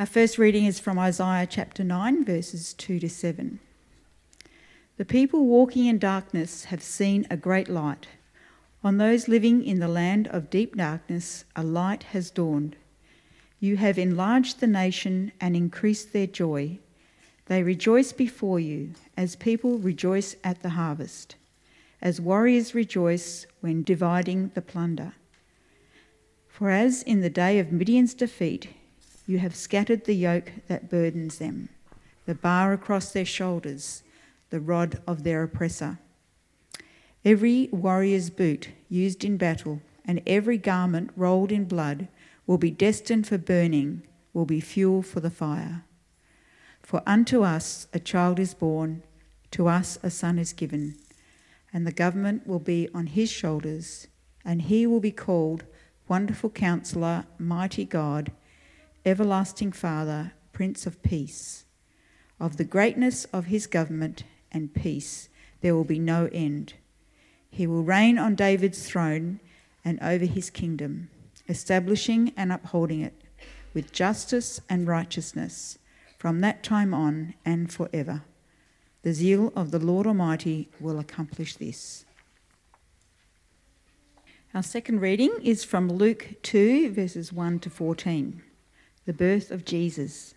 Our first reading is from Isaiah chapter 9, verses 2 to 7. The people walking in darkness have seen a great light. On those living in the land of deep darkness, a light has dawned. You have enlarged the nation and increased their joy. They rejoice before you as people rejoice at the harvest, as warriors rejoice when dividing the plunder. For as in the day of Midian's defeat, you have scattered the yoke that burdens them, the bar across their shoulders, the rod of their oppressor. Every warrior's boot used in battle and every garment rolled in blood will be destined for burning, will be fuel for the fire. For unto us a child is born, to us a son is given, and the government will be on his shoulders, and he will be called Wonderful Counselor, Mighty God, Everlasting Father, Prince of Peace. Of the greatness of his government and peace there will be no end. He will reign on David's throne and over his kingdom establishing and upholding it with justice and righteousness from that time on and forever. The zeal of the Lord Almighty will accomplish this. Our second reading is from Luke 2, verses 1 to 14, the birth of Jesus.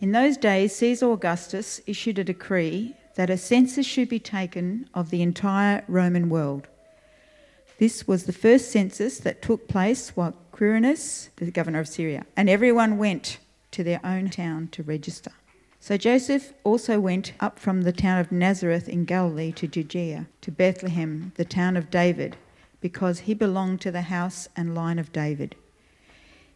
In those days, Caesar Augustus issued a decree that a census should be taken of the entire Roman world. This was the first census that took place while Quirinius, the governor of Syria, and everyone went to their own town to register. So Joseph also went up from the town of Nazareth in Galilee to Judea, to Bethlehem, the town of David, because he belonged to the house and line of David.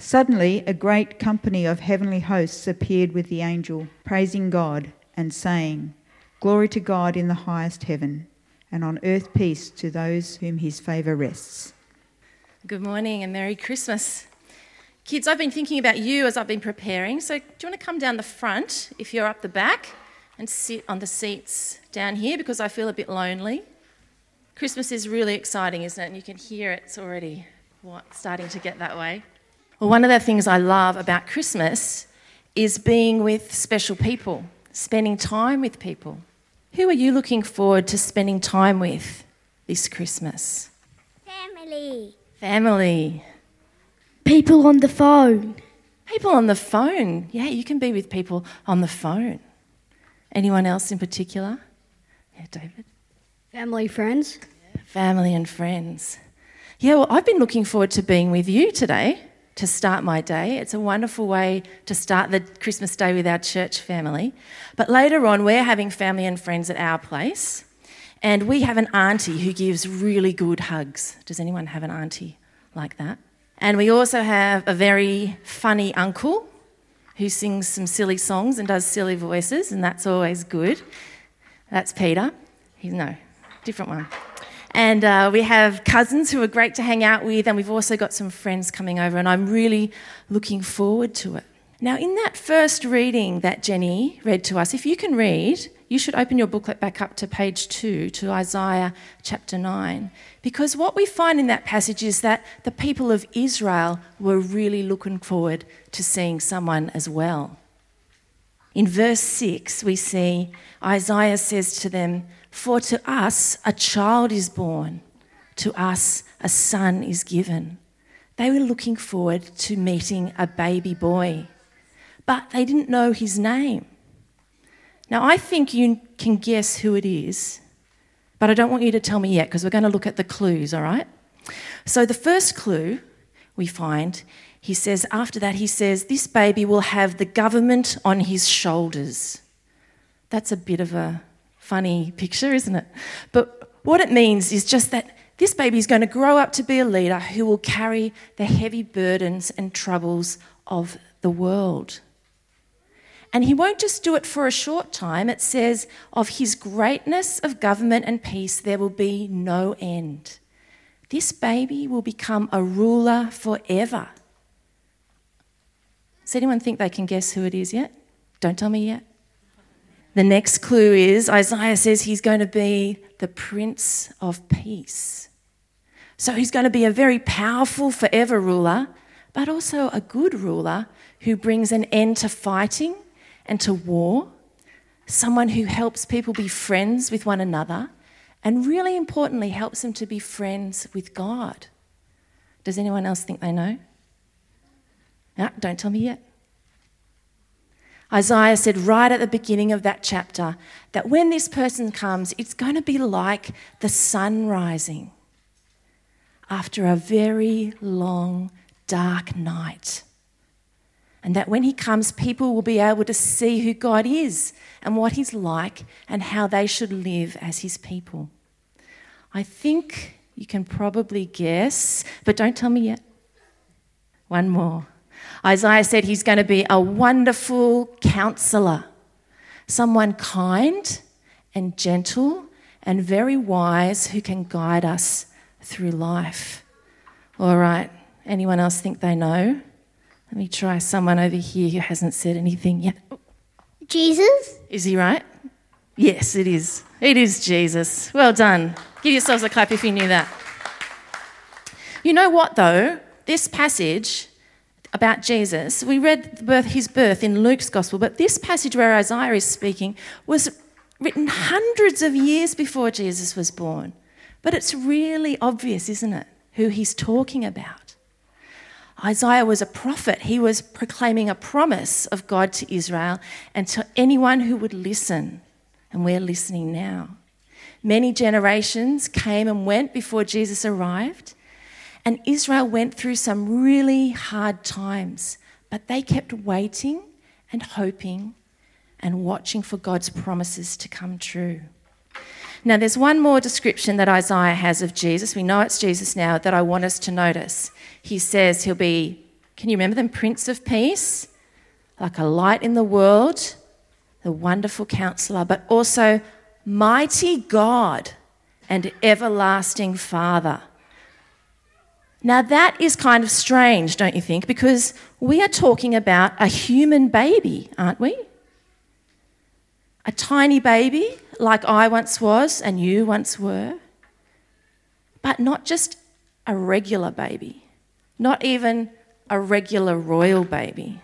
Suddenly, a great company of heavenly hosts appeared with the angel, praising God and saying, Glory to God in the highest heaven, and on earth peace to those whom his favour rests. Good morning and Merry Christmas. Kids, I've been thinking about you as I've been preparing. So, do you want to come down the front if you're up the back and sit on the seats down here because I feel a bit lonely? Christmas is really exciting, isn't it? And you can hear it's already starting to get that way. Well, one of the things I love about Christmas is being with special people, spending time with people. Who are you looking forward to spending time with this Christmas? Family. Family. People on the phone. People on the phone. Yeah, you can be with people on the phone. Anyone else in particular? Yeah, David. Family, friends. Yeah, family and friends. Yeah, well, I've been looking forward to being with you today to start my day. It's a wonderful way to start the Christmas day with our church family. But later on, we're having family and friends at our place. And we have an auntie who gives really good hugs. Does anyone have an auntie like that? And we also have a very funny uncle who sings some silly songs and does silly voices, and that's always good. That's Peter. He's no, different one. And uh, we have cousins who are great to hang out with, and we've also got some friends coming over, and I'm really looking forward to it. Now, in that first reading that Jenny read to us, if you can read, you should open your booklet back up to page 2 to Isaiah chapter 9. Because what we find in that passage is that the people of Israel were really looking forward to seeing someone as well. In verse 6, we see Isaiah says to them, For to us a child is born, to us a son is given. They were looking forward to meeting a baby boy, but they didn't know his name. Now, I think you can guess who it is, but I don't want you to tell me yet because we're going to look at the clues, all right? So, the first clue we find, he says, after that, he says, This baby will have the government on his shoulders. That's a bit of a funny picture, isn't it? But what it means is just that this baby is going to grow up to be a leader who will carry the heavy burdens and troubles of the world. And he won't just do it for a short time. It says, of his greatness of government and peace, there will be no end. This baby will become a ruler forever. Does anyone think they can guess who it is yet? Don't tell me yet. The next clue is Isaiah says he's going to be the Prince of Peace. So he's going to be a very powerful forever ruler, but also a good ruler who brings an end to fighting and to war, someone who helps people be friends with one another, and really importantly, helps them to be friends with God. Does anyone else think they know? No, don't tell me yet. Isaiah said right at the beginning of that chapter that when this person comes, it's going to be like the sun rising after a very long, dark night. And that when he comes, people will be able to see who God is and what he's like and how they should live as his people. I think you can probably guess, but don't tell me yet. One more. Isaiah said he's going to be a wonderful counselor, someone kind and gentle and very wise who can guide us through life. All right, anyone else think they know? Let me try someone over here who hasn't said anything yet. Jesus? Is he right? Yes, it is. It is Jesus. Well done. Give yourselves a clap if you knew that. You know what, though? This passage about Jesus, we read birth, his birth in Luke's gospel, but this passage where Isaiah is speaking was written hundreds of years before Jesus was born. But it's really obvious, isn't it, who he's talking about? Isaiah was a prophet. He was proclaiming a promise of God to Israel and to anyone who would listen. And we're listening now. Many generations came and went before Jesus arrived. And Israel went through some really hard times, but they kept waiting and hoping and watching for God's promises to come true. Now, there's one more description that Isaiah has of Jesus. We know it's Jesus now that I want us to notice. He says he'll be, can you remember them? Prince of Peace, like a light in the world, the wonderful counselor, but also mighty God and everlasting Father. Now, that is kind of strange, don't you think? Because we are talking about a human baby, aren't we? A tiny baby, like I once was and you once were, but not just a regular baby, not even a regular royal baby,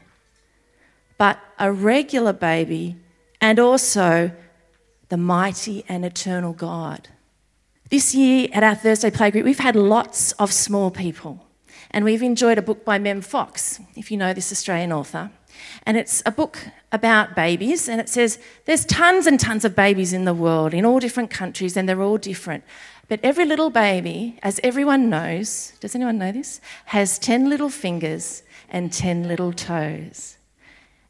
but a regular baby and also the mighty and eternal God. This year at our Thursday playgroup, we've had lots of small people, and we've enjoyed a book by Mem Fox, if you know this Australian author. And it's a book about babies, and it says there's tons and tons of babies in the world in all different countries, and they're all different. But every little baby, as everyone knows, does anyone know this? Has 10 little fingers and 10 little toes.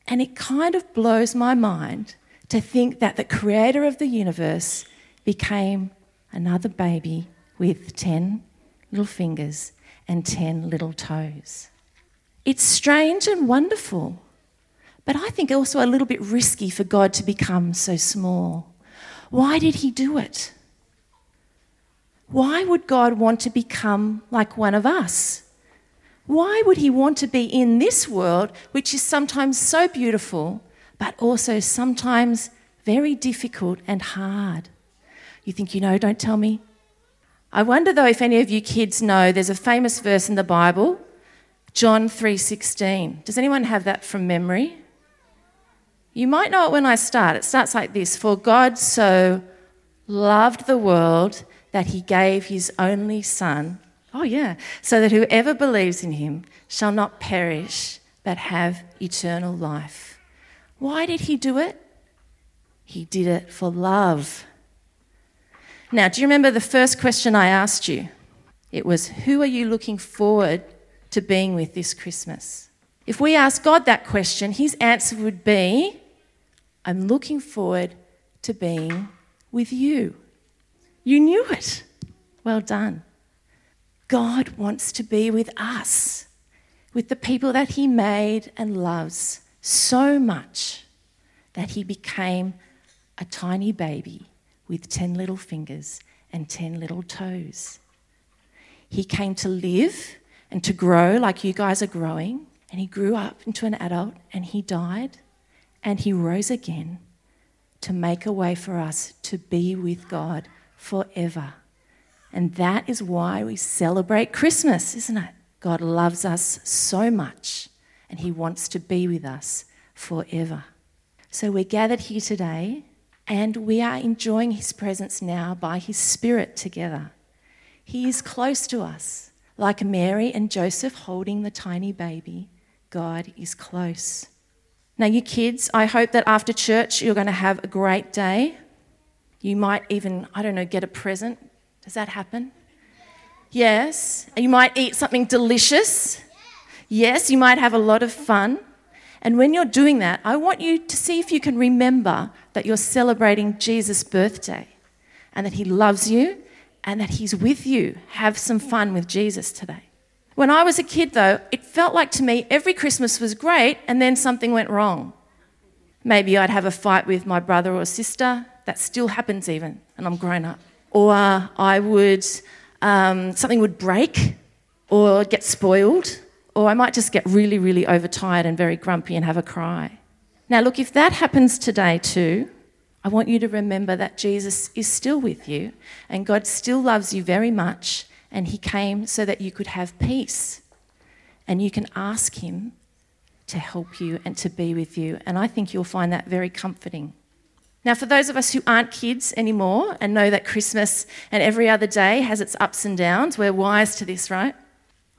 And it kind of blows my mind to think that the creator of the universe became another baby with 10 little fingers and 10 little toes. It's strange and wonderful, but I think also a little bit risky for God to become so small. Why did he do it? Why would God want to become like one of us? Why would he want to be in this world, which is sometimes so beautiful, but also sometimes very difficult and hard? You think you know, don't tell me. I wonder though if any of you kids know there's a famous verse in the Bible, John 3:16. Does anyone have that from memory? You might know it when I start. It starts like this, "For God so loved the world that he gave his only son." Oh yeah, so that whoever believes in him shall not perish but have eternal life. Why did he do it? He did it for love. Now, do you remember the first question I asked you? It was, Who are you looking forward to being with this Christmas? If we ask God that question, his answer would be, I'm looking forward to being with you. You knew it. Well done. God wants to be with us, with the people that he made and loves so much that he became a tiny baby with 10 little fingers and 10 little toes. He came to live and to grow like you guys are growing, and he grew up into an adult and he died and he rose again to make a way for us to be with God forever. And that is why we celebrate Christmas, isn't it? God loves us so much and he wants to be with us forever. So we're gathered here today and we are enjoying his presence now by his spirit together. He is close to us, like Mary and Joseph holding the tiny baby. God is close. Now, you kids, I hope that after church you're going to have a great day. You might even, I don't know, get a present. Does that happen? Yes. You might eat something delicious. Yes, you might have a lot of fun. And when you're doing that, I want you to see if you can remember that you're celebrating Jesus' birthday and that he loves you and that he's with you. Have some fun with Jesus today. When I was a kid, though, it felt like to me every Christmas was great and then something went wrong. Maybe I'd have a fight with my brother or sister. That still happens, even, and I'm grown up. Or I would, um, something would break or get spoiled or I might just get really, really overtired and very grumpy and have a cry. Now, look, if that happens today too, I want you to remember that Jesus is still with you and God still loves you very much, and He came so that you could have peace. And you can ask Him to help you and to be with you. And I think you'll find that very comforting. Now, for those of us who aren't kids anymore and know that Christmas and every other day has its ups and downs, we're wise to this, right?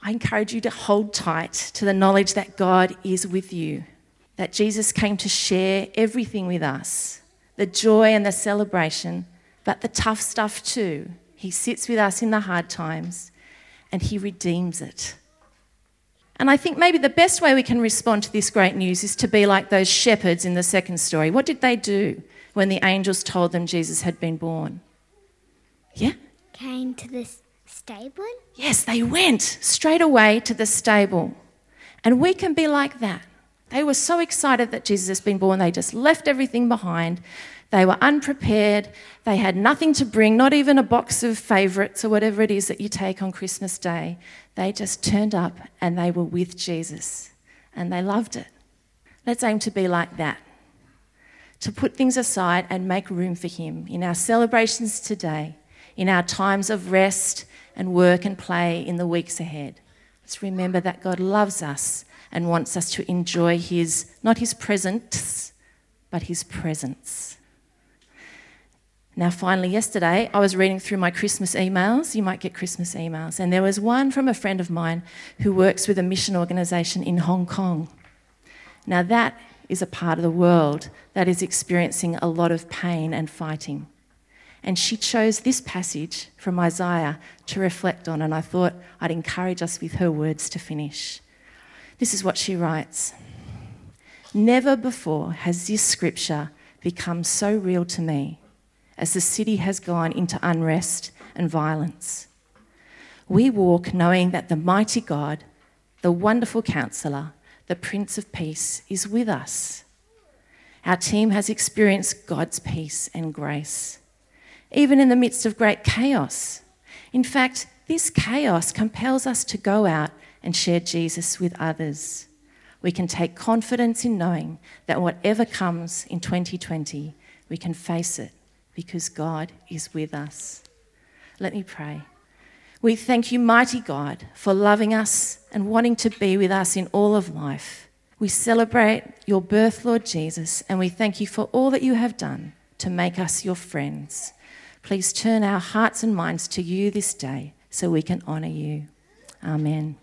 I encourage you to hold tight to the knowledge that God is with you, that Jesus came to share everything with us the joy and the celebration, but the tough stuff too. He sits with us in the hard times and He redeems it. And I think maybe the best way we can respond to this great news is to be like those shepherds in the second story. What did they do when the angels told them Jesus had been born? Yeah? Came to this stable? Yes, they went straight away to the stable. And we can be like that. They were so excited that Jesus has been born, they just left everything behind. They were unprepared. They had nothing to bring, not even a box of favourites or whatever it is that you take on Christmas Day. They just turned up and they were with Jesus and they loved it. Let's aim to be like that, to put things aside and make room for Him in our celebrations today, in our times of rest and work and play in the weeks ahead. Let's remember that God loves us and wants us to enjoy His, not His presents, but His presence. Now, finally, yesterday I was reading through my Christmas emails. You might get Christmas emails. And there was one from a friend of mine who works with a mission organisation in Hong Kong. Now, that is a part of the world that is experiencing a lot of pain and fighting. And she chose this passage from Isaiah to reflect on, and I thought I'd encourage us with her words to finish. This is what she writes Never before has this scripture become so real to me as the city has gone into unrest and violence. We walk knowing that the mighty God, the wonderful counselor, the Prince of Peace, is with us. Our team has experienced God's peace and grace even in the midst of great chaos. In fact, this chaos compels us to go out and share Jesus with others. We can take confidence in knowing that whatever comes in 2020, we can face it because God is with us. Let me pray. We thank you, mighty God, for loving us and wanting to be with us in all of life. We celebrate your birth, Lord Jesus, and we thank you for all that you have done to make us your friends. Please turn our hearts and minds to you this day so we can honour you. Amen.